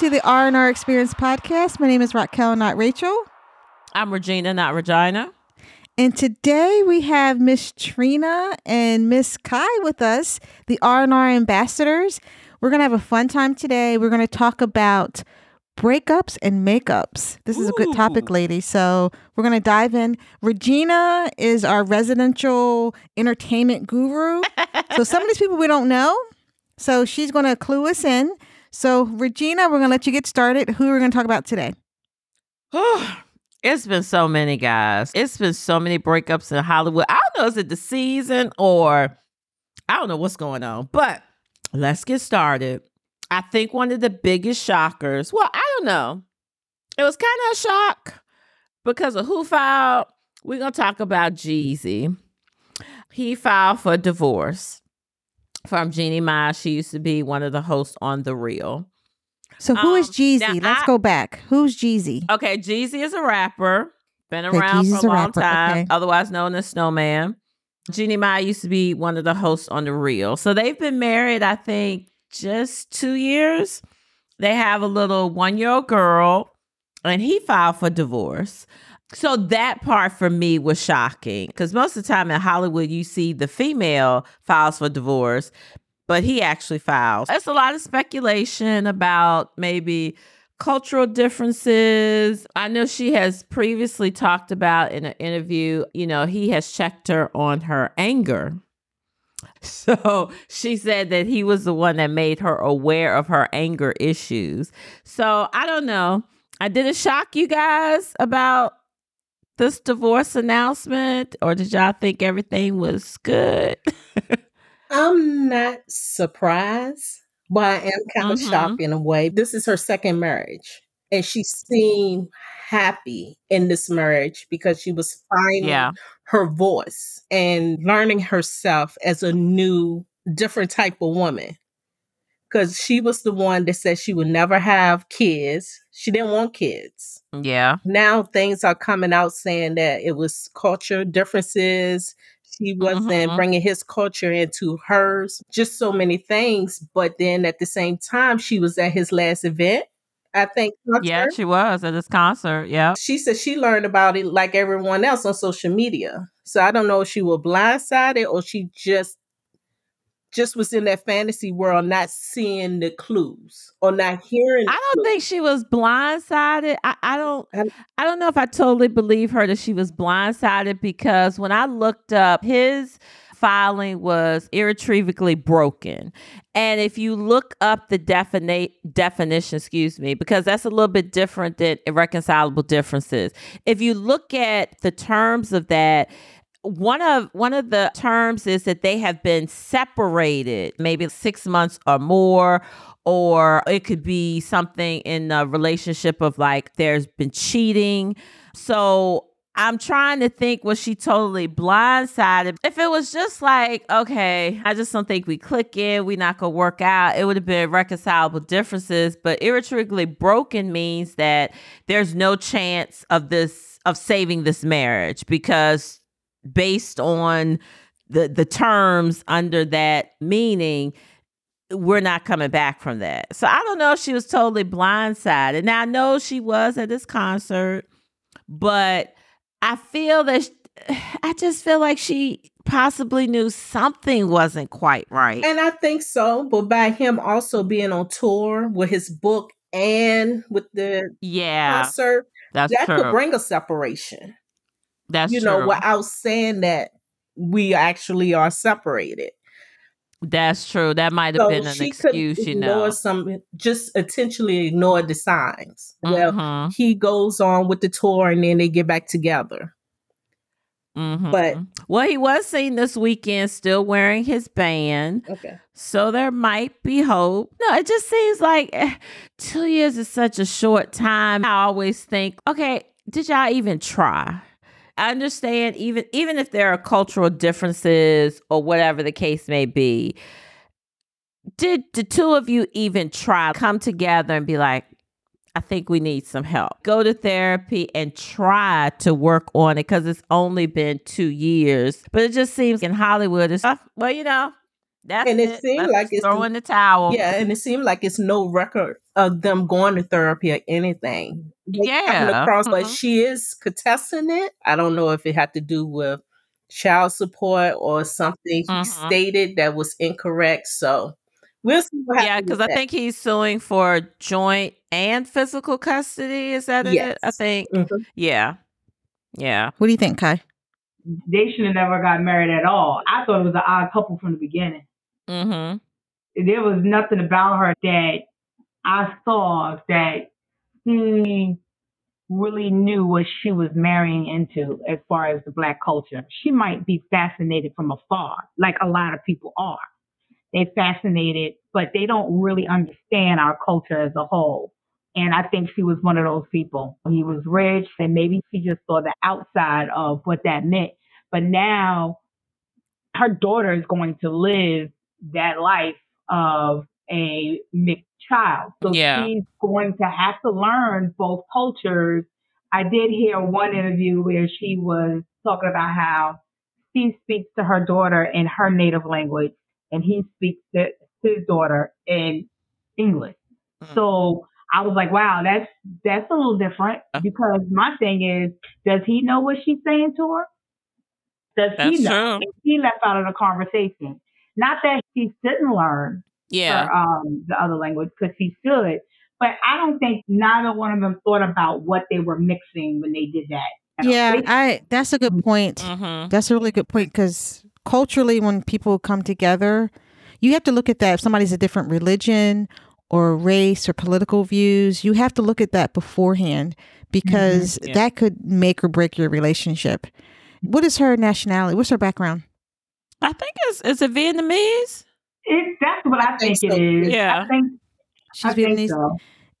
To the R&R Experience podcast. My name is Raquel, not Rachel. I'm Regina, not Regina. And today we have Miss Trina and Miss Kai with us, the R&R ambassadors. We're going to have a fun time today. We're going to talk about breakups and makeups. This is a good topic, lady. So we're going to dive in. Regina is our residential entertainment guru. so some of these people we don't know. So she's going to clue us in. So Regina, we're going to let you get started. Who are we going to talk about today? it's been so many guys. It's been so many breakups in Hollywood. I don't know, is it the season or I don't know what's going on, but let's get started. I think one of the biggest shockers, well, I don't know. It was kind of a shock because of who filed. We're going to talk about Jeezy. He filed for divorce from Jeannie Mai. She used to be one of the hosts on The Real. So who is Um, Jeezy? now Let's I- go back. Who's Jeezy? Okay, Jeezy is a rapper. Been Okay, around Jeezy's for a a long time, okay. otherwise known as Snowman. Jeannie Mai used to be one of the hosts on The Real. So they've been married, I think, just two years. They have a little one year old girl, and he filed for divorce. So that part for me was shocking because most of the time in Hollywood, you see the female files for divorce, but he actually files. There's a lot of speculation about maybe cultural differences. I know she has previously talked about in an interview, you know, he has checked her on her anger. So she said that he was the one that made her aware of her anger issues. So I don't know. I did it shock you guys about this divorce announcement, or did y'all think everything was good? I'm not surprised, but I am kind of Mhm. shocked in a way. This is her second marriage, and she seemed happy in this marriage because she was finding Yeah. her voice and learning herself as a new, different type of woman. Because she was the one that said she would never have kids. She didn't want kids Yeah. now things are coming out saying that it was culture differences. She wasn't Mhm. bringing his culture into hers, just so many things. But then at the same time, she was at his last event. I think. Yeah, she was at this concert. Yeah. She said she learned about it like everyone else on social media. So I don't know if she was blindsided or she just just was in that fantasy world, not seeing the clues or not hearing. I don't clues. think she was blindsided. I, I don't I- don't know if I totally believe her that she was blindsided because when I looked up his filing was irretrievably broken. And if you look up the defini- definition, excuse me, because that's a little bit different than irreconcilable differences. If you look at the terms of that, one of one of the terms is that they have been separated maybe six months or more or it could be something in a relationship of like there's been cheating. So i'm trying to think was she totally blindsided? If it was just like okay i just don't think we click in we not gonna work out it would have been reconcilable differences. But irretrievably broken means that there's no chance of this of saving this marriage because based on the the terms under that meaning we're not coming back from that. So I don't know if she was totally blindsided. Now I know she was at this concert, but I feel that sh- I just feel like she possibly knew something wasn't quite right. And I think so, but by him also being on tour with his book and with the yeah, concert, that's that true. could bring a separation. That's you true. know, without saying that we actually are separated. that's true. That might have So been an excuse, you know. some, just intentionally ignored the signs. Well, Mhm, he goes on with the tour and then they get back together. mhm. but- well, he was seen this weekend still wearing his band. Okay. So there might be hope. No, it just seems like eh, two years is such a short time. I always think, okay, did y'all even try? I understand even even if there are cultural differences or whatever the case may be. Did the two of you even try come together and be like, I think we need some help. Go to therapy and try to work on it because it's only been two years. But it just seems in Hollywood, it's well, you know, That's And it it. seemed Let's like it's- throw in the towel. Yeah, and it seemed like it's no record of them going to therapy or anything. They Yeah. across, but Mhm. she is contesting it. I don't know if it had to do with child support or something he Mhm. stated that was incorrect. So we'll see what. Yeah, because I that. think he's suing for joint and physical custody. Is that Yes. it? I think. Mhm. Yeah. Yeah. What do you think, Kai? They should have never got married at all. I thought it was an odd couple from the beginning. Mm-hmm. There was nothing about her that I saw that he really knew what she was marrying into as far as the black culture. She might be fascinated from afar, like a lot of people are. They're fascinated, but they don't really understand our culture as a whole. And I think she was one of those people. He was rich, and maybe she just saw the outside of what that meant. But now her daughter is going to live that life of a mixed child. So Yeah. she's going to have to learn both cultures. I did hear one interview where she was talking about how she speaks to her daughter in her native language and he speaks to his daughter in English. Mm. So I was like, wow, that's that's a little different Uh. because my thing is, does he know what she's saying to her? Does That's he know? true. And he left out of the conversation. Not that she shouldn't learn Yeah. her, um, the other language because she should, but I don't think neither one of them thought about what they were mixing when they did that. Yeah, They- I. That's a good point. Mm-hmm. That's a really good point because culturally, when people come together, you have to look at that. If somebody's a different religion or race or political views, you have to look at that beforehand because Yeah. that could make or break your relationship. What is her nationality? What's her background? I think it's is it Vietnamese? it, that's what I, I think think, so, it is. yeah. I think, She's I think Vietnamese. so.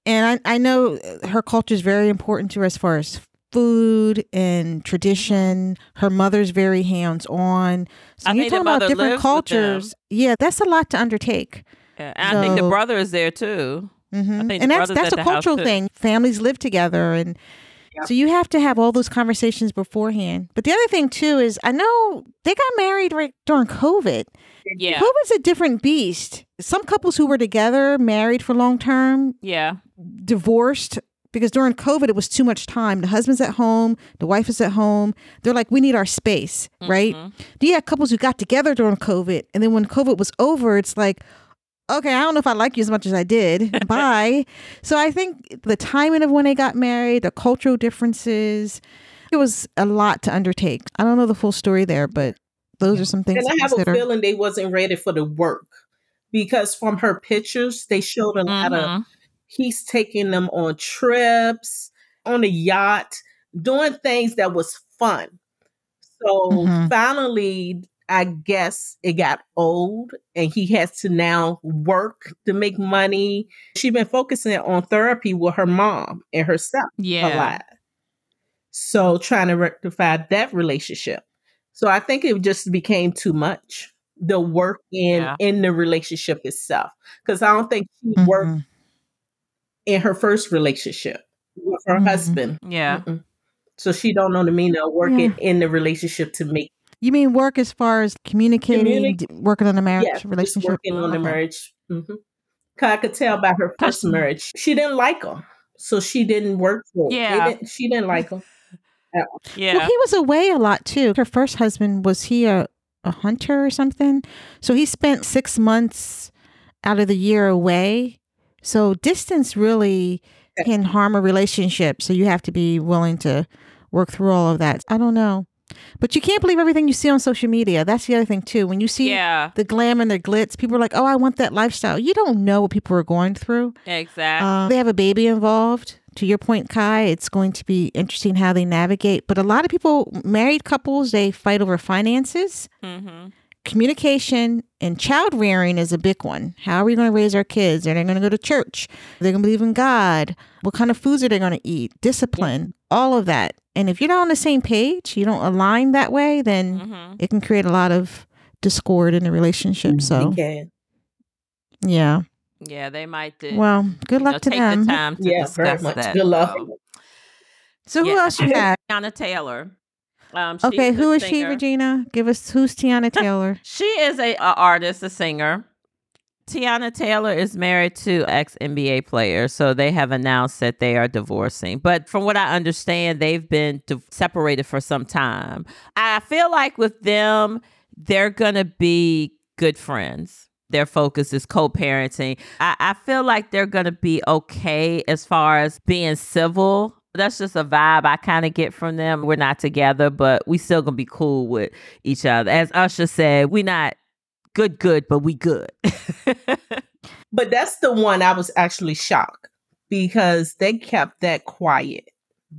And I, I know her culture is very important to her as far as food and tradition. Her mother's very hands on. So I you're talking about different lives with them. cultures. Yeah, that's a lot to undertake. Yeah. And I think the brother is there too. hmm think the And that's that's a cultural thing. Families live together, and Yep. so you have to have all those conversations beforehand. But the other thing too is, I know they got married right during COVID. Yeah. COVID's a different beast. Some couples who were together, married for long term, Yeah. divorced because during COVID it was too much time. The husband's at home, the wife is at home. They're like, we need our space, right? Mhm. Do you have couples who got together during COVID, and then when COVID was over, it's like, okay, I don't know if I like you as much as I did. Bye. So I think the timing of when they got married, the cultural differences, it was a lot to undertake. I don't know the full story there, but those are some things And I have a feeling they wasn't ready for the work because from her pictures, they showed a lot of Mhm. he's taking them on trips, on a yacht, doing things that was fun. So Mhm. finally, I guess it got old and he has to now work to make money. She's been focusing on therapy with her mom and herself a lot. So trying to rectify that relationship. So I think it just became too much. The work in Yeah. in the relationship itself. Because I don't think she worked Mhm. in her first relationship with her Mhm. husband. Yeah. Mm-mm. So she don't know the meaning of working in the relationship to make You mean work as far as communicating, Communi- d- working on the marriage yeah, just relationship? working on the Okay. marriage. hmm I could tell by her first marriage, she didn't like him, so she didn't work for. It. They Yeah. didn't- she didn't like him. Yeah. Well, he was away a lot too. Her first husband was he a, a hunter or something? So he spent six months out of the year away. So distance really can harm a relationship. So you have to be willing to work through all of that. I don't know. But you can't believe everything you see on social media. That's the other thing too. When you see yeah. the glam and the glitz, people are like, "Oh, I want that lifestyle." You don't know what people are going through. Exactly. Um, they have a baby involved. To your point, Kai, it's going to be interesting how they navigate. But a lot of people, married couples, they fight over finances, mm-hmm. Communication, and child rearing is a big one. How are we going to raise our kids? Are they going to go to church? Are they going to believe in God? What kind of foods are they going to eat? Discipline, all of that. And if you're not on the same page, you don't align that way, then Mm-hmm. it can create a lot of discord in the relationship. So, They can. yeah. Yeah, they might do. Well, good you know, luck to take them. the time to Yeah, very discuss much. that. Good luck. so. So, who Yeah. else you got? Anna Taylor. Um, Okay, who is she. Regina? Give us who's Tiana Taylor. She is a, a artist, a singer. Teyana Taylor is married to ex NBA player, so they have announced that they are divorcing. But from what I understand, they've been di- separated for some time. I feel like with them, they're gonna be good friends. Their focus is co-parenting. I, I feel like they're gonna be okay as far as being civil. That's just a vibe I kind of get from them. We're not together, but we still gonna be cool with each other. As Usher said, we not good, good, but we good. But that's the one I was actually shocked because they kept that quiet.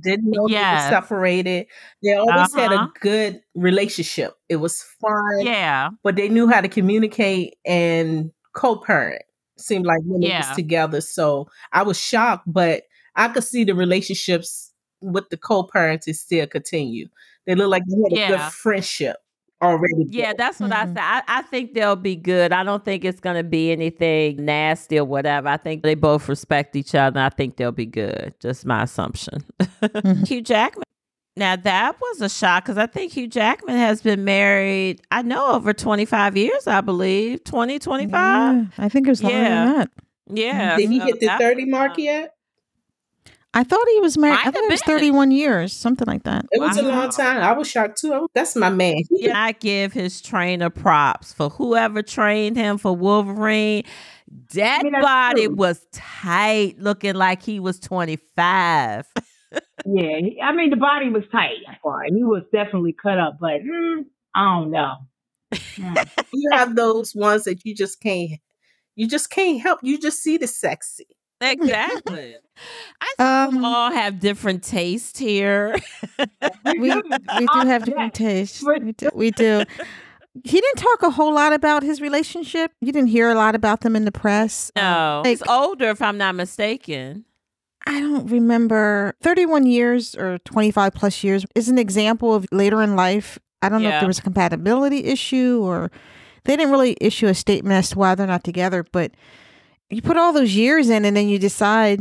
Didn't know they were separated. They always had a Uh-huh. good relationship. It was fun, yeah, but they knew how to communicate and co-parent. Seemed like when Yeah. was together. So I was shocked, but I could see the relationships with the co-parenting still continue. They look like they had a good friendship already. yeah, built. that's what Mhm. I said. I, I think they'll be good. I don't think it's gonna be anything nasty or whatever. I think they both respect each other. I think they'll be good. Just my assumption. Mhm. Hugh Jackman. Now that was a shock because I think Hugh Jackman has been married. I know over twenty five years. I believe 20, 25. Yeah, I think it was longer Yeah. than that. Yeah. Did he so hit the 30 mark yet? I thought he was married. Might I thought it was been. 31 years, something like that. It was a long time. I was shocked too. That's my man. He Yeah, I give his trainer props for whoever trained him for Wolverine. That I mean, body true. was tight, looking like he was 25. Yeah, I mean the body was tight for him. He was definitely cut up, but mm, I don't know. Mm. you have those ones that you just can't you just can't help you just see the sexy exactly. I think Um, we all have different tastes here. We we do have different tastes. We do. We do. He didn't talk a whole lot about his relationship. You didn't hear a lot about them in the press. Um, no, he's older, if I'm not mistaken. I don't remember. 31 years or 25 plus years is an example of later in life. I don't know if there was a compatibility issue or they didn't really issue a statement as to why they're not together, but you put all those years in and then you decide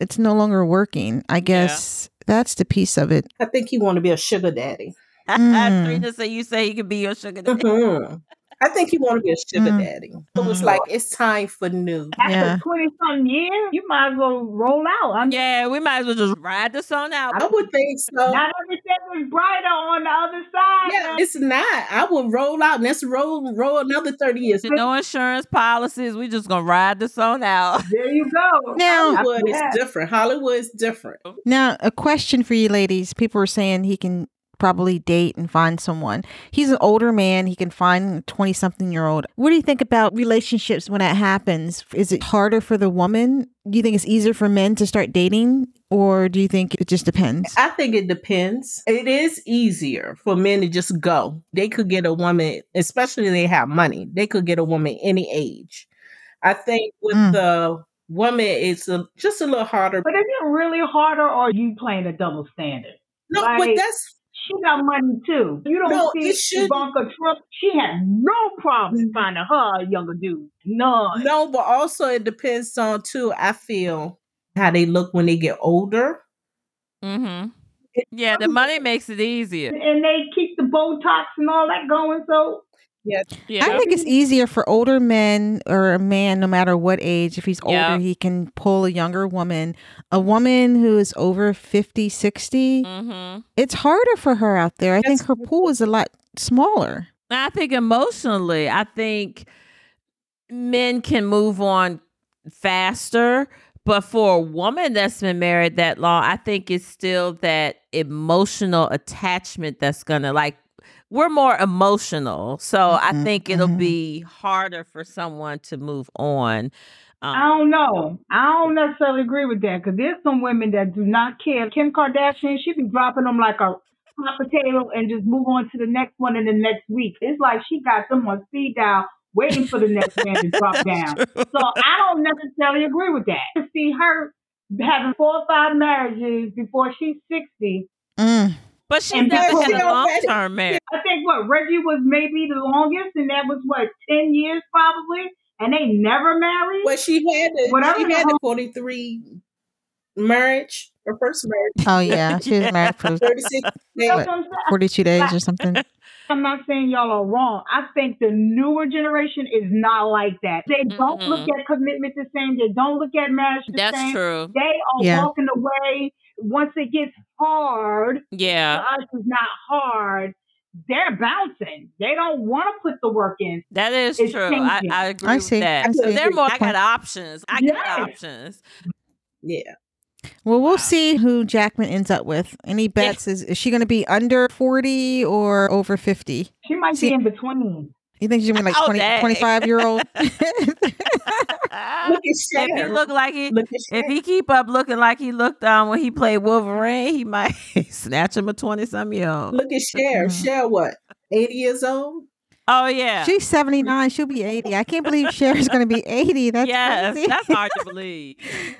it's no longer working. I guess that's the piece of it. i think he want to be a sugar daddy Mm. Trina said you say he could be your sugar daddy. Mhm. i think he want to be a sugar Mm. daddy it was Mm. like it's time for new After Yeah. twenty something years, you might as well roll out. I'm, Yeah, we might as well just ride this on out. i would think so Not everything was brighter on the other side. yeah it's not i would roll out and let's roll roll another 30 years No insurance policies. We just gonna ride this on out. There you go. Now- hollywood is different hollywood is different Now, a question for you ladies. People were saying he can probably date and find someone. He's an older man. He can find a 20 something year old. What do you think about relationships when that happens? Is it harder for the woman? Do you think it's easier for men to start dating? Or do you think it just depends? I think it depends. It is easier for men to just go. They could get a woman, especially if they have money. They could get a woman any age. I think with Mm. the woman, it's a, just a little harder. But is it really harder or are you playing a double standard? No, but that's She got money too. You don't No, see shouldn't. Ivanka Trump. She had no problem finding her a younger dude. None. no, but also it depends on too. I feel how they look when they get older. Mm-hmm. Yeah, the money makes it easier. And they keep the Botox and all that going. So Yeah. I think it's easier for older men or a man, no matter what age. If he's older, Yeah. he can pull a younger woman. A woman who is over 50, 60, mm-hmm. it's harder for her out there. I think her pool is a lot smaller. I think emotionally, I think men can move on faster. But for a woman that's been married that long, I think it's still that emotional attachment that's gonna like we're more emotional. So I Mhm, think it'll mhm. be harder for someone to move on. I Um, don't know. I don't necessarily agree with that because there's some women that do not care. Kim Kardashian, she be dropping them like a hot potato and just move on to the next one in the next week. It's like she got them on speed dial waiting for the next man to drop down. So I don't necessarily agree with that. To see her having four or five marriages before she's 60, Mm. But she's And never had she a long term marriage. I think what Reggie was maybe the longest, and that was what, 10 years probably, and they never married? Well, she had the, Whatever she had the whole- 43 marriage, her first marriage, Oh yeah, she was married for 36 days. what I'm saying. 42 days or something. I'm not saying y'all are wrong. I think the newer generation is not like that. They don't look at commitment the same. They don't look at marriage the same. That's same. true. They are Yeah. walking away once it gets hard. Yeah, For us, it's not hard. They're bouncing. They don't want to put the work in. that is It's true. I. I agree I with see, that. I So see. they're more. I got options. I got options. Yeah. Well, we'll see who Jackman ends up with. Any bets? Is, is she going to be under 40 or over 50? She might See- be in between. You think she's going to be like Oh, 20, 25 year old? Look at if he look like he, Look at if he keep up looking like he looked um when he played Wolverine, he might snatch him a twenty some year old. Look at Cher. Mhm. Cher, what? 80 years old? Oh yeah, She's 79. She'll be 80. I can't believe Cher's going to be 80. That's yes, crazy. that's hard to believe.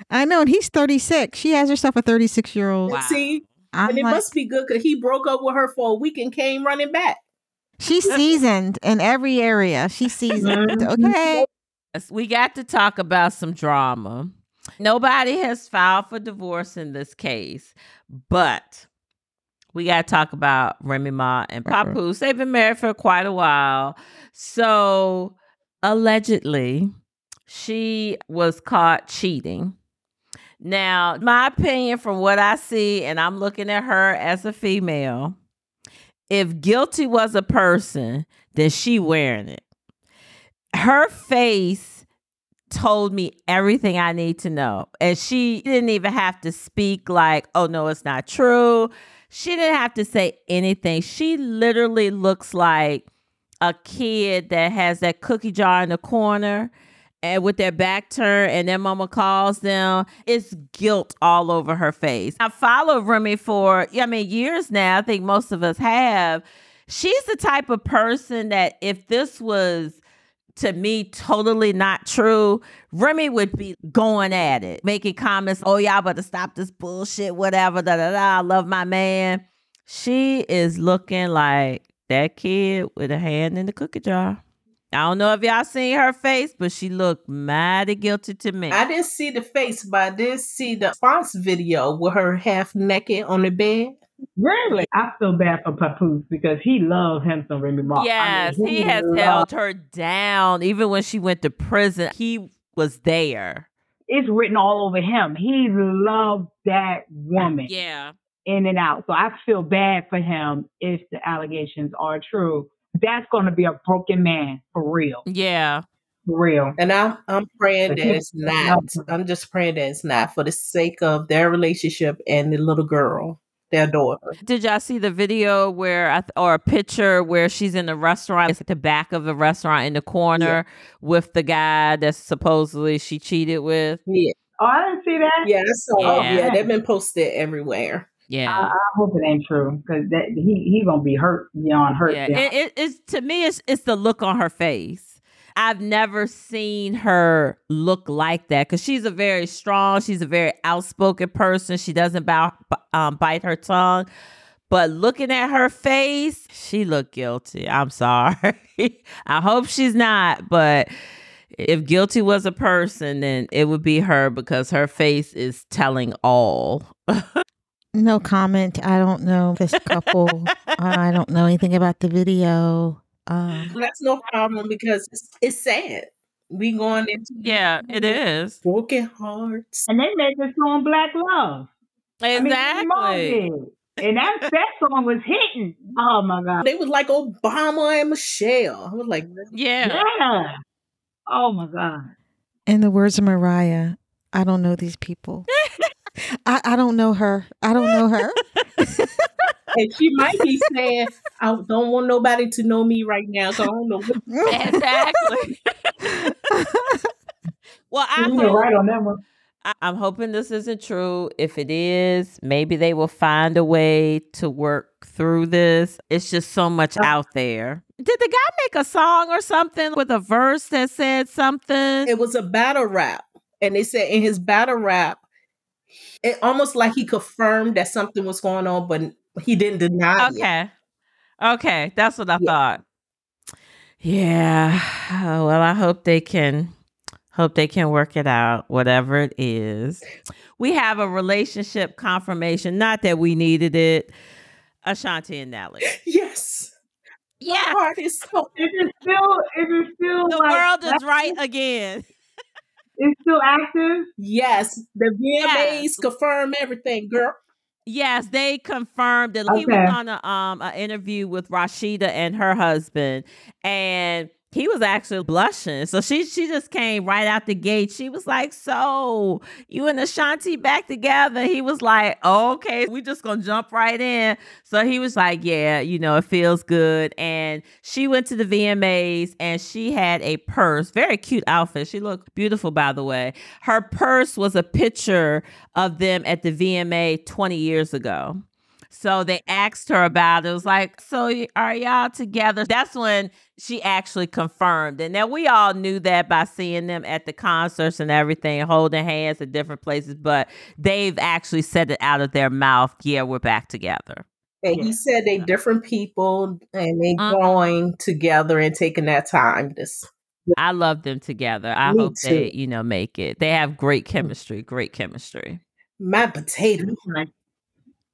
I know. And he's 36. She has herself a 36 year old. Wow. See, I'm and it like, must be good because he broke up with her for a week and came running back. She's seasoned in every area. She's seasoned. Mhm. Okay. Yes, We got to talk about some drama. Nobody has filed for divorce in this case, but we got to talk about Remy Ma and Papoose. They've been married for quite a while. So allegedly, she was caught cheating. Now, my opinion from what I see, and I'm looking at her as a female, if guilty was a person, then she wearing it. Her face told me everything I need to know. And she didn't even have to speak like, oh no, it's not true. She didn't have to say anything. She literally looks like a kid that has that cookie jar in the corner and with their back turned and their mama calls them. It's guilt all over her face. I followed Remy for, I mean, years now. I think most of us have. She's the type of person that if this was to me totally not true, Remy would be going at it, making comments, oh, y'all better stop this bullshit, whatever, da da da. I love my man. She is looking like that kid with a hand in the cookie jar. I don't know if y'all seen her face, but she looked mighty guilty to me. I didn't see the face, but I did see the response video with her half naked on the bed. Really? I feel bad for Papoose because he loved him some Remy Ma. I mean, Yes, he has loved- held her down. Even when she went to prison, he was there. It's written all over him. He loved that woman Yeah. in and out. So I feel bad for him if the allegations are true. That's going to be a broken man for real. Yeah. For real. And I, I'm praying that it's not. I'm just praying that it's not for the sake of their relationship and the little girl, their daughter. Did y'all see the video where, I th- or a picture where she's in the restaurant? It's at the back of the restaurant in the corner with the guy that supposedly she cheated with. Yeah, Oh, I didn't see that. yeah, I saw. Oh, yeah. Yeah, they've been posted everywhere. Yeah. I, I hope it ain't true because that he he gonna be hurt beyond hurt. yeah. beyond- It, it, it's to me, it's it's the look on her face. I've never seen her look like that because she's a very strong, she's a very outspoken person. She doesn't bow, um, bite her tongue. But looking at her face, she looked guilty. I'm sorry. I hope she's not, but if guilty was a person, then it would be her because her face is telling all. No comment. I don't know this couple. I don't know anything about the video. Um, That's no problem because it's, it's sad. We going into yeah, it is. broken hearts. and they made the song Black Love. I mean, Exactly. And that that song was hitting. Oh my god. They was like Obama and Michelle. I was like, Yeah. Yeah. Oh my god. in the words of Mariah, I don't know these people. I, I don't know her. I don't know her. and she might be saying, I don't want nobody to know me right now, so I don't know. Exactly. well, I You're hope, right on that one. I- I'm hoping this isn't true. If it is, maybe they will find a way to work through this. It's just so much uh, out there. Did the guy make a song or something with a verse that said something? it was a battle rap. And they said in his battle rap, it almost like he confirmed that something was going on, but he didn't deny it. Okay. Okay. That's what I Yeah. thought. Yeah. Well, I hope they can Hope they can work it out, whatever it is. We have a relationship confirmation. Not that we needed it. Ashanti and Nelly. Yes. My Yeah, heart is so Is it still? Is it still? the like, world is right again. It's still active. Yes. The VMAs Yes. confirm everything, girl. Yes, they confirmed that he was on a um an interview with Rashida and her husband, and he was actually blushing. So she she just came right out the gate. She was like, "So you and Ashanti back together?" He was like, "Okay, we just gonna jump right in." So he was like, "Yeah, you know, it feels good." And she went to the VMAs and she had a purse, very cute outfit. She looked beautiful, by the way. Her purse was a picture of them at the VMA 20 years ago. So they asked her about it. It was like, so are y'all together? That's when she actually confirmed. And now we all knew that by seeing them at the concerts and everything, holding hands at different places, but they've actually said it out of their mouth. Yeah, we're back together. And Yeah. he said they different people and they Mhm. growing together and taking that time. This I love them together. I Me hope they, you know, make it. They have great chemistry, great chemistry. my potato.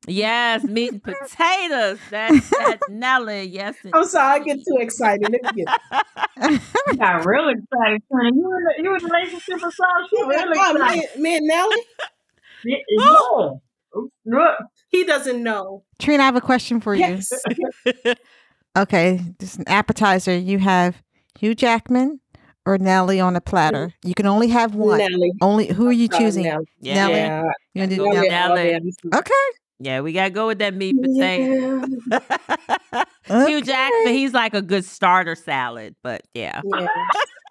Yes, meat and potatoes. That's that Nelly. Yes. I'm sorry, I get too excited. Let me get You got real excited. son. You in a, you in a relationship or something? She really Oh, excited. me, me and Nelly, Yeah, yeah. Look, he doesn't know. Trina, I have a question for you. Yes. Okay, just an appetizer. You have Hugh Jackman or Nelly on a platter. You can only have one. Nelly. Only who are you Uh, choosing? Nelly. Yeah. Nelly? Yeah. You gonna do Nelly? Nelly. Okay. Yeah, we gotta go with that meat potato. Yeah. Hugh Jackman, he's like a good starter salad, but yeah. Yeah.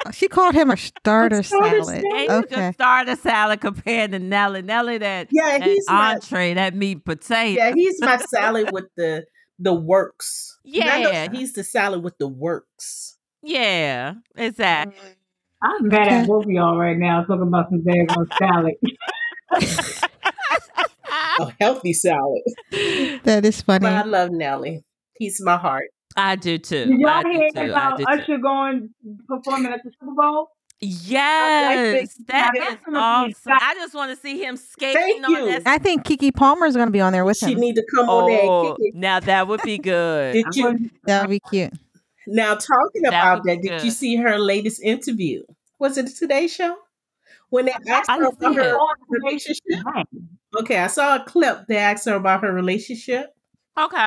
Uh, she called him a starter starter salad. salad? Yeah, he's a Okay. good starter salad compared to Nelly. Nelly, that, Yeah, that he's my entree, that meat potato. yeah, he's my salad with the the works. Not the- Yeah. he's the salad with the works. Yeah, exactly. I'm mad Okay. at both of y'all right now talking about some daggone salad. A healthy salad. That is funny. But I love Nelly. He's my heart. I do too. Did I y'all do hear too. About do too. Usher going performing at the Super Bowl? Yes, that Now, is that's awesome. I just want to see him skating Thank on you. that. I think Keke Palmer is going to be on there with She him. need to come on there and Oh, kick it. now that would be good. Did you That would be cute. now talking That about would be that? Did you see her latest interview? Was it Today Show? When they asked her about her Oh, relationship. Right. Okay, I saw a clip. They asked her about her relationship. Okay.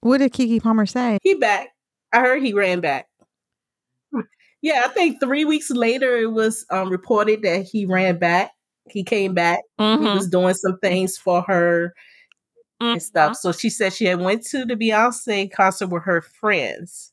What did Keke Palmer say? He back. I heard he ran back. Yeah, I think three weeks later it was um, reported that he ran back. He came back. He Mhm. was doing some things for her and Mhm. stuff. So she said she had went to the Beyonce concert with her friends.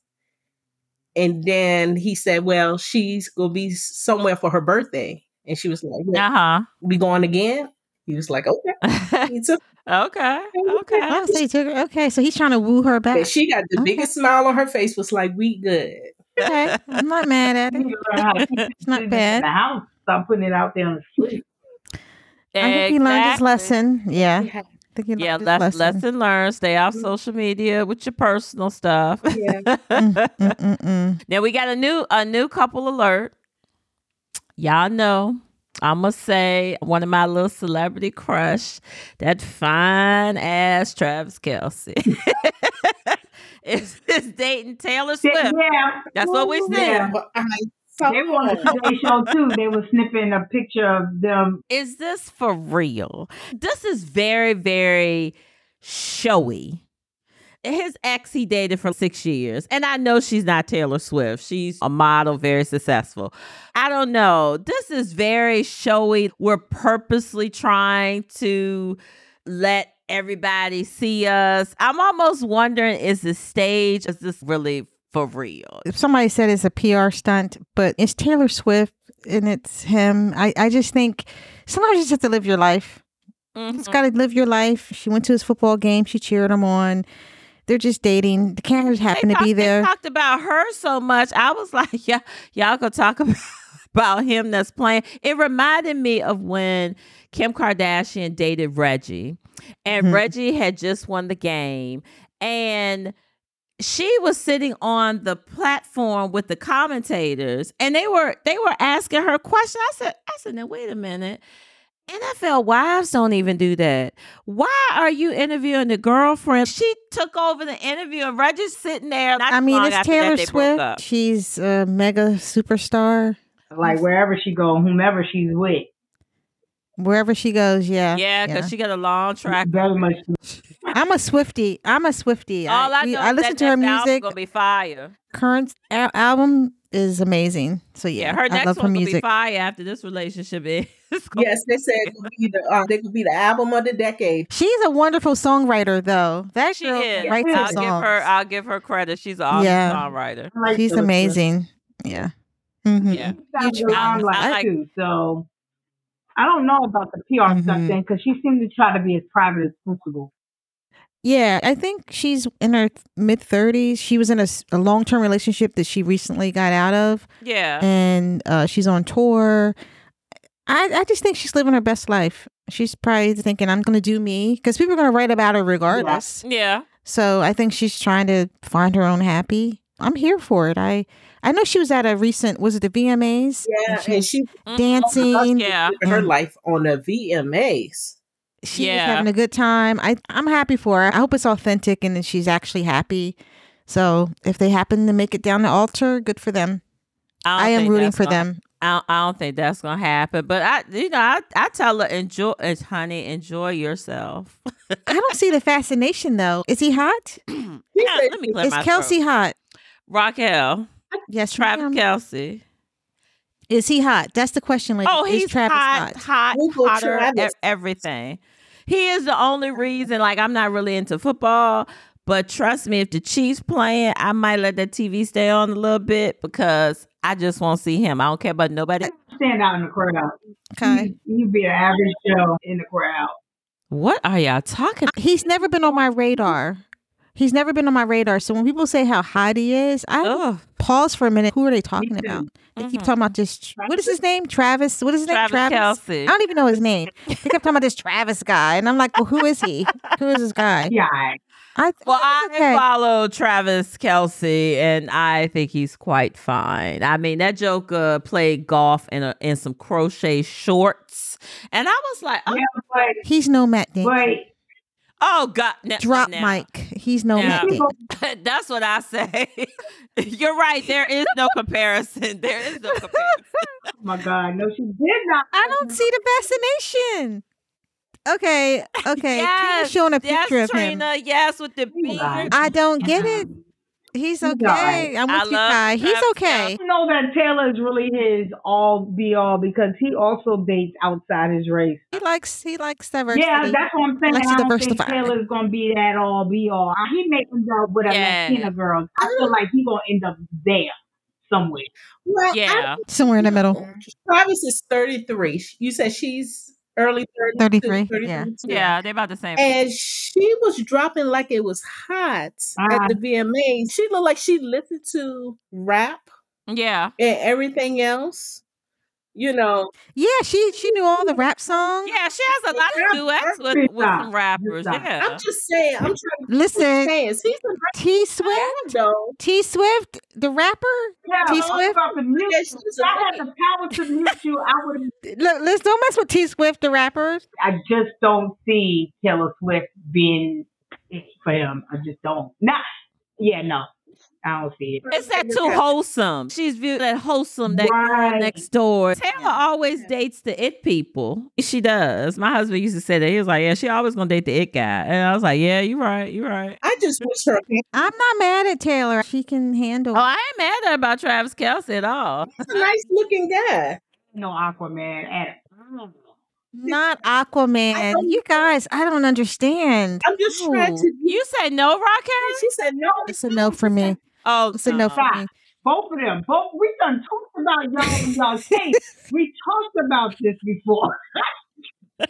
And then he said, Well, she's gonna be somewhere for her birthday. And she was like, yeah, Uh We going again? He was like, Okay. huh. He took okay. Okay. Oh, so he took her. Okay, so he's trying to woo her back. and she got the Okay. biggest smile on her face, was like, We good. Okay, I'm not mad at You it. need to learn how to keep It's not it in bad. the house. Stop putting it out there on the street. I think he learned his lesson. Yeah, Yeah. I think he learned Yeah, his lesson. lesson learned. Stay off social media with your personal stuff. Yeah. Mm, mm, mm, mm. now we got a new a new couple alert. Y'all know I'm gonna say one of my little celebrity crush, that fine ass Travis Kelce, is, is dating Taylor Swift. Yeah, That's what we said. Yeah. But uh, I saw they were on the Today Show too. They were snipping a picture of them. Is this for real? This is very, very showy. His ex he dated for six years. And I know she's not Taylor Swift. She's a model, very successful. I don't know. This is very showy. We're purposely trying to let everybody see us. I'm almost wondering is this stage? Is this really for real? Somebody said it's a PR stunt, but it's Taylor Swift and it's him. I, I just think sometimes you just have to live your life. You just Mhm. got to live your life. She went to his football game. She cheered him on. They're just dating. The cameras happen to be there. talked about her so much. I was like, yeah, y'all gonna talk about, about him that's playing. It reminded me of when Kim Kardashian dated Reggie, and Mhm. Reggie had just won the game, and she was sitting on the platform with the commentators and they were they were asking her questions. I said, I said, now wait a minute. NFL wives don't even do that. Why are you interviewing the girlfriend? She took over the interview and Reggie's sitting there. Not I mean, it's Taylor Swift. She's a mega superstar. Like wherever she go, whomever she's with, Wherever she goes, yeah. Yeah, because she got a long track. very. I'm a Swiftie. I'm a Swiftie. All I, we- know I listen that to her next album music. gonna be fire. Current al- album is amazing. So Yeah, yeah, her I next love one's her gonna be music. fire after this relationship is. Yes, they said it could be the uh, they could be the album of the decade. She's a wonderful songwriter, though. That She girl is. writes I'll her give her. I'll give her credit. She's an awesome Yeah. songwriter. Like She's Taylor Swift. amazing. Yeah. Mhm. Yeah. got Huge the fan. limelight I like- too. So I don't know about the PR stuff Mhm. then, because she seemed to try to be as private as possible. Yeah, I think she's in her mid 30s. She was in a long term relationship that she recently got out of, Yeah. and uh, she's on tour. I, I just think she's living her best life. She's probably thinking, I'm going to do me, because people are going to write about her regardless. Yeah. So I think she's trying to find her own happy. I'm here for it. I I know she was at a recent, was it the VMAs? Yeah, she and was she Mhm. dancing. Yeah. her life on the VMAs. she Yeah. was having a good time. I I'm happy for her. I hope it's authentic and that she's actually happy. So if they happen to make it down the altar, good for them. don't I am rooting for gonna- them. I don't, I don't think that's gonna happen. But I, you know, I, I tell her enjoy, uh, honey, enjoy yourself. I don't see the fascination though. Is he hot? Yeah, let me clear Is my Kelce throat. hot? Raquel, Yes, Travis ma'am. Kelce. Is he hot? That's the question, lady. Oh, Is he's Travis hot, hot, Google hotter, Travis. e- everything. He is the only reason. Like I'm not really into football, but trust me, if the Chiefs playing, I might let that TV stay on a little bit because I just won't see him. I don't care about nobody. Stand out in the crowd. Okay. You, you be an average Joe in the crowd. What are y'all talking? He's never been on my radar. He's never been on my radar. So when people say how hot he is, I Oh, pause for a minute. Who are they talking about? They keep Mhm. talking about this. What is his name? Travis. What is his name? Travis Kelce. I don't even know his name. They kept talking about this Travis guy, and I'm like, well, who is he? Who is this guy? Yeah. I Well, I okay. follow Travis Kelce, and I think he's quite fine. I mean, that joker played golf in a, in some crochet shorts, and I was like, oh, Yeah, but, He's no Matt Damon. but oh God, now- Drop now. mic. He's no Yeah. Matt Damon. That's what I say. You're right. There is no comparison. There is no comparison. oh my God, no, she did not. I don't see the fascination. Okay, okay. Yes, Trina's showing a yes, picture of him. Yes, with the He's beard. I don't get it. Mm-hmm. He's He's okay. all right. I'm I with you, love Kai. He's Travis okay. I know that Taylor is really his all be all because he also dates outside his race. He likes he likes diversity. Yeah, that's what I'm saying. Likes I don't think diversify. Taylor's gonna be that all be all. He may end up with a Yeah. Latina girl. I feel like he's gonna end up there somewhere. Well, I- Yeah. somewhere in the middle. Travis is 33. You said she's early 30s. 33, 33, yeah. too. Yeah, they're about the same. And she was dropping like it was hot Ah. at the VMAs. She looked like she listened to rap yeah. and everything else. You know, Yeah, she she knew all the rap songs. Yeah, she has a lot of duets with, with some rappers. Yeah. I'm just saying, I'm trying to Listen, saying, she's a T Swift. T Swift, the rapper. Yeah, T I was Swift? about to mute Yeah, If I had the power to mute you, I would have. Look, let's don't mess with T Swift, the rapper. I just don't see Taylor Swift being it for him. I just don't. Not. Yeah, no, I don't see. It's that too wholesome. She's viewed that wholesome, that girl next door. Taylor always dates the it people. She does. My husband used to say that. He was like, Yeah, she always gonna date the it guy. And I was like, Yeah, you're right, you're right. I just wish her I'm not mad at Taylor. She can handle. Oh, I ain't mad at her about Travis Kelce at all. he's a nice looking guy. No Aquaman at not Aquaman. You guys, I don't understand. I'm just trying No. to. You say no, Raquel? She said no. It's a no for me. Oh, It's a no for me. both of them. Both we done talked about y'all and y'all case. We talked about this before.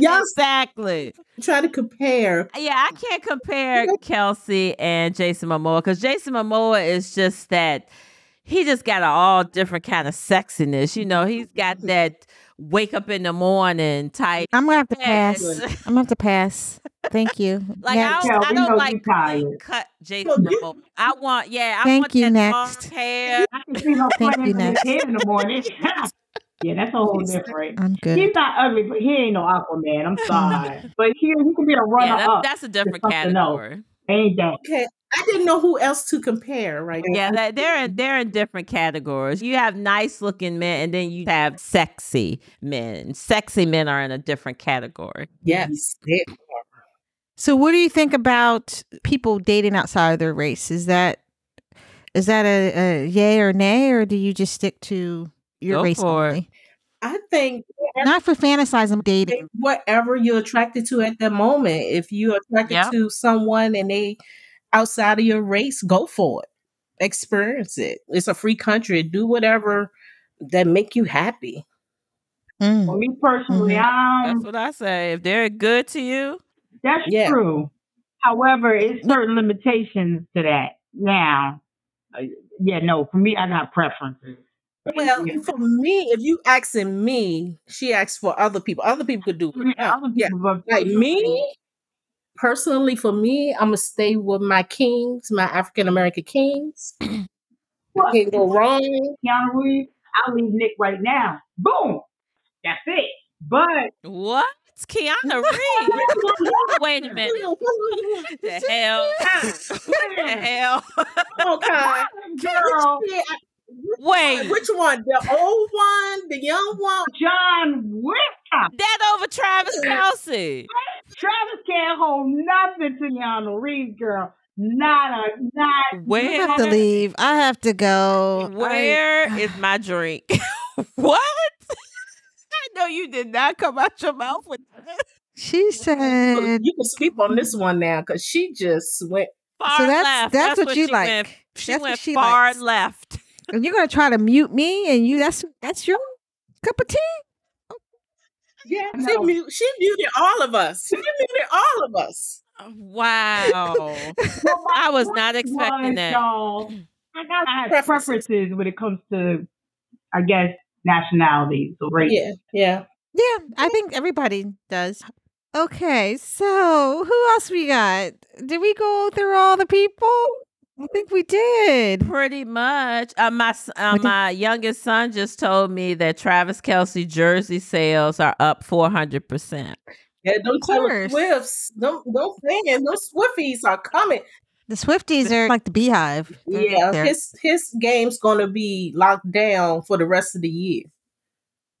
Y'all Exactly. try to compare. Yeah, I can't compare Kelce and Jason Momoa because Jason Momoa is just that he just got an all different kind of sexiness. You know, he's got that wake up in the morning type. I'm gonna have to Yes. pass. I'm gonna have to pass. Thank you. Like Next. I don't, I don't like tired. cut Jason Well, you- I want yeah. I Thank want you, that next. long hair. I can see him Thank playing you, with next. head in the morning. yeah, that's a whole different. I'm good. He's not ugly, but he ain't no Aquaman. I'm sorry, but he he can be a runner Yeah, that's, up. that's a different something else. category. Ain't that? Okay, I didn't know who else to compare right Yeah, that, they're in they're in different categories. You have nice looking men, and then you have sexy men. Sexy men are in a different category. Yes. So, what do you think about people dating outside of their race? Is that is that a, a yay or nay, or do you just stick to your Go race for it. only? I think Not for fantasizing dating. whatever you're attracted to at the moment, if you're attracted Yep. to someone and they outside of your race, go for it. Experience it. It's a free country. Do whatever that make you happy. Mm. For me personally, Mhm. um, That's what I say. If they're good to you, That's Yeah. true. However, it's certain limitations to that. Now, uh, yeah, no, for me, I got preferences. Well, Yeah. for me, if you asking me, she asks for other people. Other people could do. Yeah, other Yeah. people, but Like me, personally, for me, I'm gonna stay with my kings, my African American kings. What? Can't go wrong. Keanu Reeves, I'll leave Nick right now. Boom. That's it. But what? It's Keanu Reeves. Wait a minute. The hell? the hell? Okay. girl, Yeah, Wait. Which one? The old one? The young one? John Wick. That over Travis Kelce. Travis can't hold nothing to Keanu Reeves, girl. Not a not. I Where? have to leave. I have to go. I- Where is my drink? what? I know you did not come out your mouth with that. she said. You can sleep on this one now because she just went. Far So that's- left. that's what you she like. Went. She That's what went she far likes. left. And you're gonna try to mute me, and you that's that's your cup of tea. Yeah, She, no. mute, she muted all of us. She muted all of us. Uh, wow. I was not expecting was, that. y'all, I gotta have Preferences. preferences when it comes to, I guess, nationalities or race. Yeah, yeah. Yeah, I think everybody does. Okay, so who else we got? Did we go through all the people? I think we did. Pretty much. Uh, my uh, my youngest son just told me that Travis Kelce jersey sales are up four hundred percent. Yeah, them Taylor course. Swifts, them, them fans, those Swifties are coming. The Swifties are like the beehive. They're Yeah, there. his his game's gonna be locked down for the rest of the year.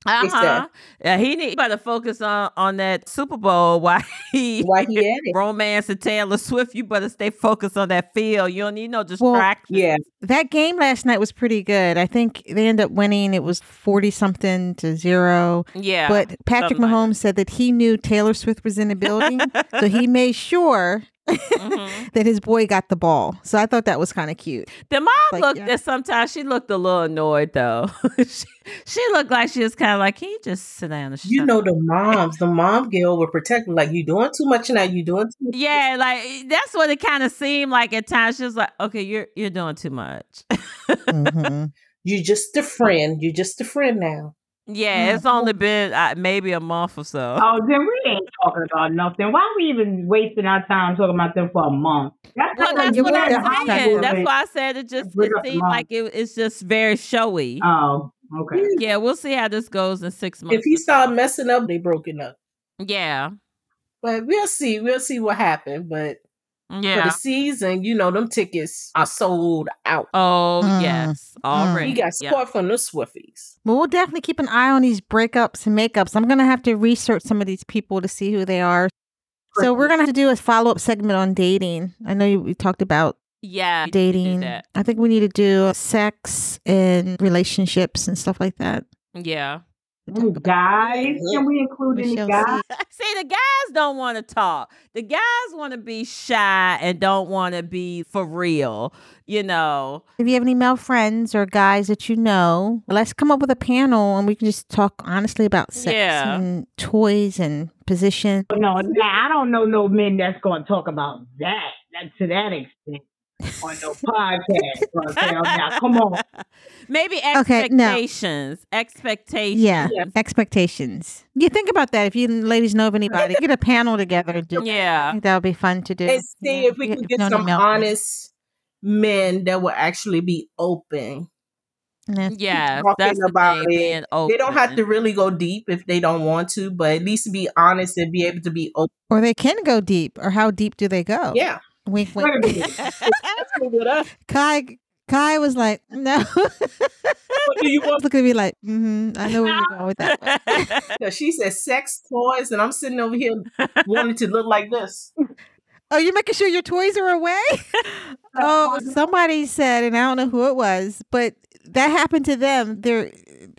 Uh Fix that. huh. Yeah, he need better focus on on that Super Bowl while he Why he at it? romance and Taylor Swift. You better stay focused on that field. You don't need no distraction. Yeah, that game last night was pretty good. I think they ended up winning. It was forty something to zero. yeah. But Patrick something like Mahomes said that he knew Taylor Swift was in the building, so he made sure Mhm. that his boy got the ball. So I thought that was kind of cute. The mom Like, looked yeah. at sometimes she looked a little annoyed though. she, she looked like she was kind of like, Can you just sit down and shut you up?" know the moms, the mom get overprotective. Like you doing too much now. You doing too much. Yeah, like that's what it kind of seemed like at times. She was like, "Okay, you're you're doing too much." Mhm. You just a friend. You're just a friend now. Yeah, it's only been uh, maybe a month or so. Oh, then we ain't talking about nothing. Why are we even wasting our time talking about them for a month? That's well, that's you what I'm saying. That's it. why I said it just it up seemed like it, it's just very showy. Oh, okay. yeah, we'll see how this goes in six months. If he start messing up, they broken up. yeah, But we'll see. We'll see what happened. But for yeah. the season, you know, them tickets are sold out. Oh Mm, yes, already. He got Yeah. support from the Swifties. But we'll definitely keep an eye on these breakups and makeups. I'm gonna have to research some of these people to see who they are. So we're gonna have to do a follow up segment on dating. I know you- we talked about Yeah, dating. I think we need to do sex and relationships and stuff like that. Yeah. Any guys? Can we include We any guys? see. See, the guys don't want to talk. The guys want to be shy and don't want to be for real. You know. If you have any male friends or guys that you know, let's come up with a panel and we can just talk honestly about sex Yeah. and toys and position. No, nah, I don't know no men that's going to talk about that, that to that extent. On no podcast, Raquel. Now, come on. Maybe Okay, no. expectations. Expectations. Yeah, Yeah. expectations. You think about that. If you ladies know of anybody, get a panel together. Do, Yeah. that would be fun to do. and see if we can if get some honest men that will actually be open. Yeah. Yes. talking That's the about thing, it. They don't have to really go deep if they don't want to, but at least be honest and be able to be open. Or they can go deep. Or how deep do they go? Yeah. Wink, wink. minute. That's what with us. Kai, Kai was like, no. What do you want? Look at me like, mm-hmm, I know where you're going with that. one." 'Cause She said sex toys, and I'm sitting over here wanting to look like this. Oh, you're making sure your toys are away? oh, somebody said, and I don't know who it was, but that happened to them. Their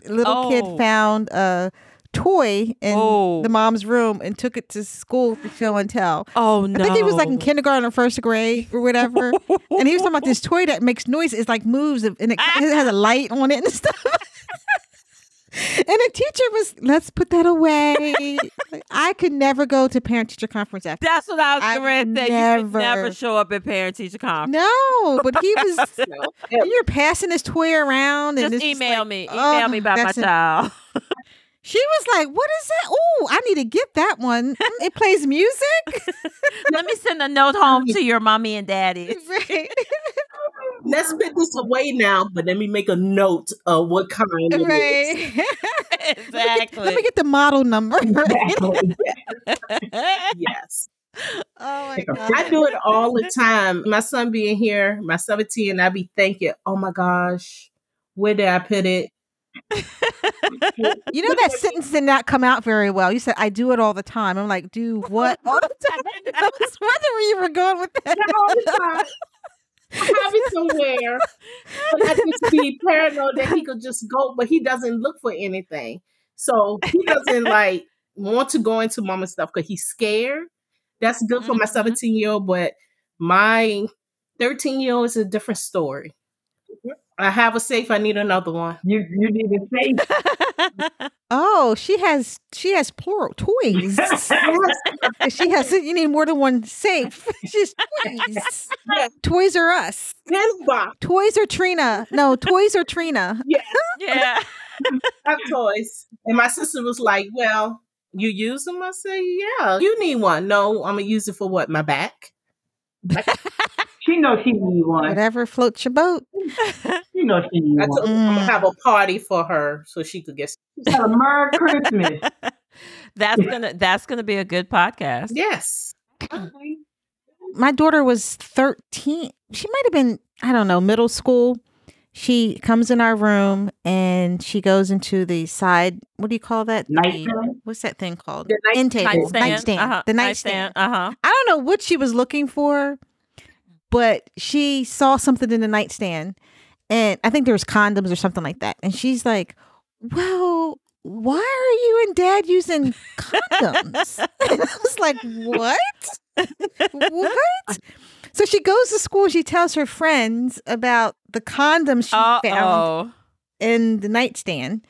little Oh. kid found a toy in Oh. the mom's room and took it to school to show and tell. oh no. I think he was like in kindergarten or first grade or whatever. and he was talking about this toy that makes noise. It's like moves and it, it has a light on it and stuff. and the teacher was, let's put that away. Like, I could never go to parent teacher conference after. That's what I was I've going to say. You could never never- show up at parent teacher conference. No, but he was. No. and you're passing this toy around, and Just it's email like, me. Oh, email oh, me about my child. She was like, "What is that? Oh, I need to get that one. It plays music." Let me send a note home to your mommy and daddy. right, Let's put this away now, but let me make a note of what kind it is. right. exactly. Let me get the model number. Exactly. Yes. oh my god! I do it all the time. My son being here, my 17, I be thinking, oh my gosh, where did I put it? You know that sentence did not come out very well. You said, "I do it all the time." I'm like, "Do what all the time?" I was wondering where you were going with that. all the time. I have it somewhere. But I just be paranoid that he could just go, but he doesn't look for anything. So he doesn't like want to go into mama stuff because he's scared. That's good for my Mhm. 17 year old, but my 13 year old is a different story. I have a safe, I need another one. You you need a safe. Oh, she has she has plural toys. she has you need more than one safe. She's toys. Yeah. Toys are us. Pen. Toys are Trina. No, toys are Trina. yeah. I have toys. And my sister was like, Well, you use them? I say, Yeah. You need one. No, I'm gonna use it for what? My back? She knows she need one. Whatever floats your boat. She knows she need I one. told her I'm gonna have a party for her so she could get Tell her Merry Christmas. That's gonna that's gonna be a good podcast. Yes. My daughter was 13. She might have been, I don't know, middle school. She comes in our room and she goes into the side, what do you call that? Nightstand? what's that thing called? The night- End table. Nightstand. Nightstand. Uh-huh. The nightstand. Uh huh. I don't know what she was looking for, but she saw something in the nightstand. And I think there was condoms or something like that. And she's like, Well, why are you and dad using condoms? and I was like, What? what? So she goes to school. She tells her friends about the condoms she Uh found in the nightstand.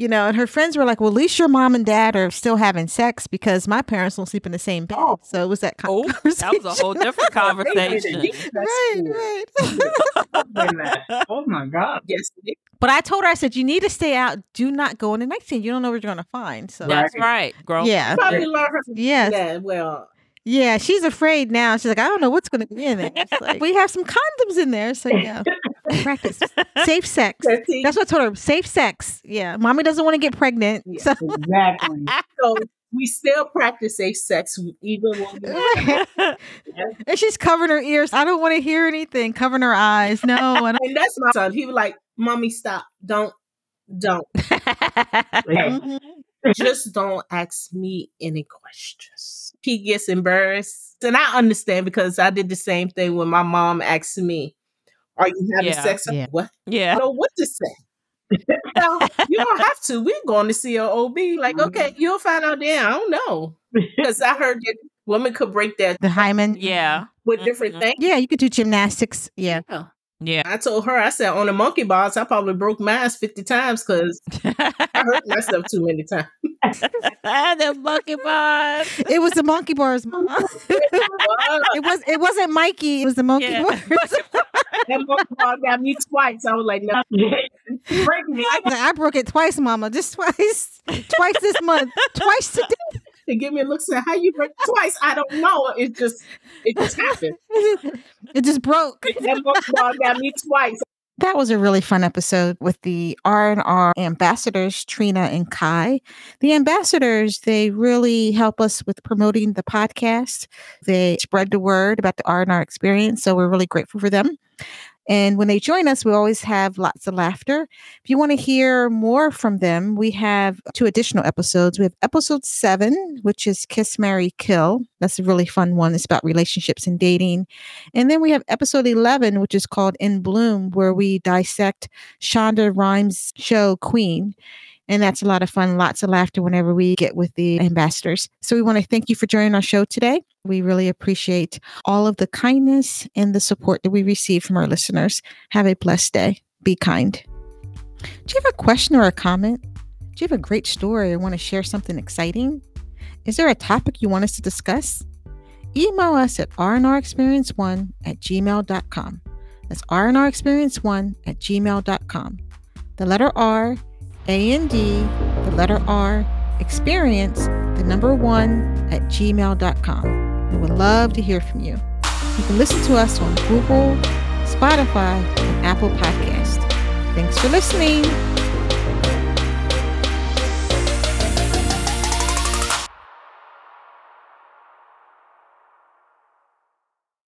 You know, and her friends were like, "Well, at least your mom and dad are still having sex because my parents don't sleep in the same bed." Oh. So it was that Oh, conversation. that was a whole different conversation. right, right. Wait a minute. Oh my God. Yes. but I told her, I said, "You need to stay out. Do not go in the night nightstand. You don't know what you're going to find." So That's right. Grown. yeah, Probably learn her. yes, Yeah. Well, yeah. She's afraid now. She's like, "I don't know what's going to be in there." Like, we have some condoms in there, so yeah, practice safe sex. That's what I told her. Safe sex. Yeah, mommy doesn't want to get pregnant. Yeah. So Exactly. so we still practice safe sex even when we and she's covering her ears. I don't want to hear anything. Covering her eyes. No, I don't. and that's my son. He was like, "Mommy, stop! Don't, don't, Mhm. just don't ask me any questions." He gets embarrassed, and I understand because I did the same thing when my mom asked me, "Are you having Yeah. sex?" I'm Yeah. What? I yeah. don't know what to say. well, you don't have to. We're going to see an OB. Like, Mm-hmm. okay, you'll find out then. I don't know because I heard that women could break that The hymen. Yeah. with different Mhm. things. Yeah, you could do gymnastics. Yeah. Yeah. Yeah. I told her, I said, on the monkey bars, I probably broke mine 50 times because I hurt myself too many times. the monkey bars. It was the monkey bars, mom. it was. It wasn't Mikey. It was the monkey Yeah. bars. That monkey bar got me twice. I was like, no. Breaking it. Like, I broke it twice, Mama. Just twice. twice this month. Twice today. They give me a look, say, how you break twice? I don't know. It just, it just happened. It just broke. That monkey bar got me twice. That was a really fun episode with the R&R ambassadors, Trina and Kai. The ambassadors, they really help us with promoting the podcast. They spread the word about the R&R experience, so we're really grateful for them. And when they join us, we always have lots of laughter. If you want to hear more from them, we have two additional episodes. We have episode seven, which is Kiss, Marry, Kill. That's a really fun one. It's about relationships and dating. And then we have episode 11, which is called In Bloom, where we dissect Shonda Rhimes' show, Queen. And that's a lot of fun, lots of laughter whenever we get with the ambassadors. So we want to thank you for joining our show today. We really appreciate all of the kindness and the support that we receive from our listeners. Have a blessed day. Be kind. Do you have a question or a comment? Do you have a great story or want to share something exciting? Is there a topic you want us to discuss? Email us at randrexperience1 at gmail.com. That's randrexperience1 at gmail.com. The letter R, A and D, the letter R, experience, the number one at gmail.com. We would love to hear from you. You can listen to us on Google, Spotify, and Apple Podcast. Thanks for listening.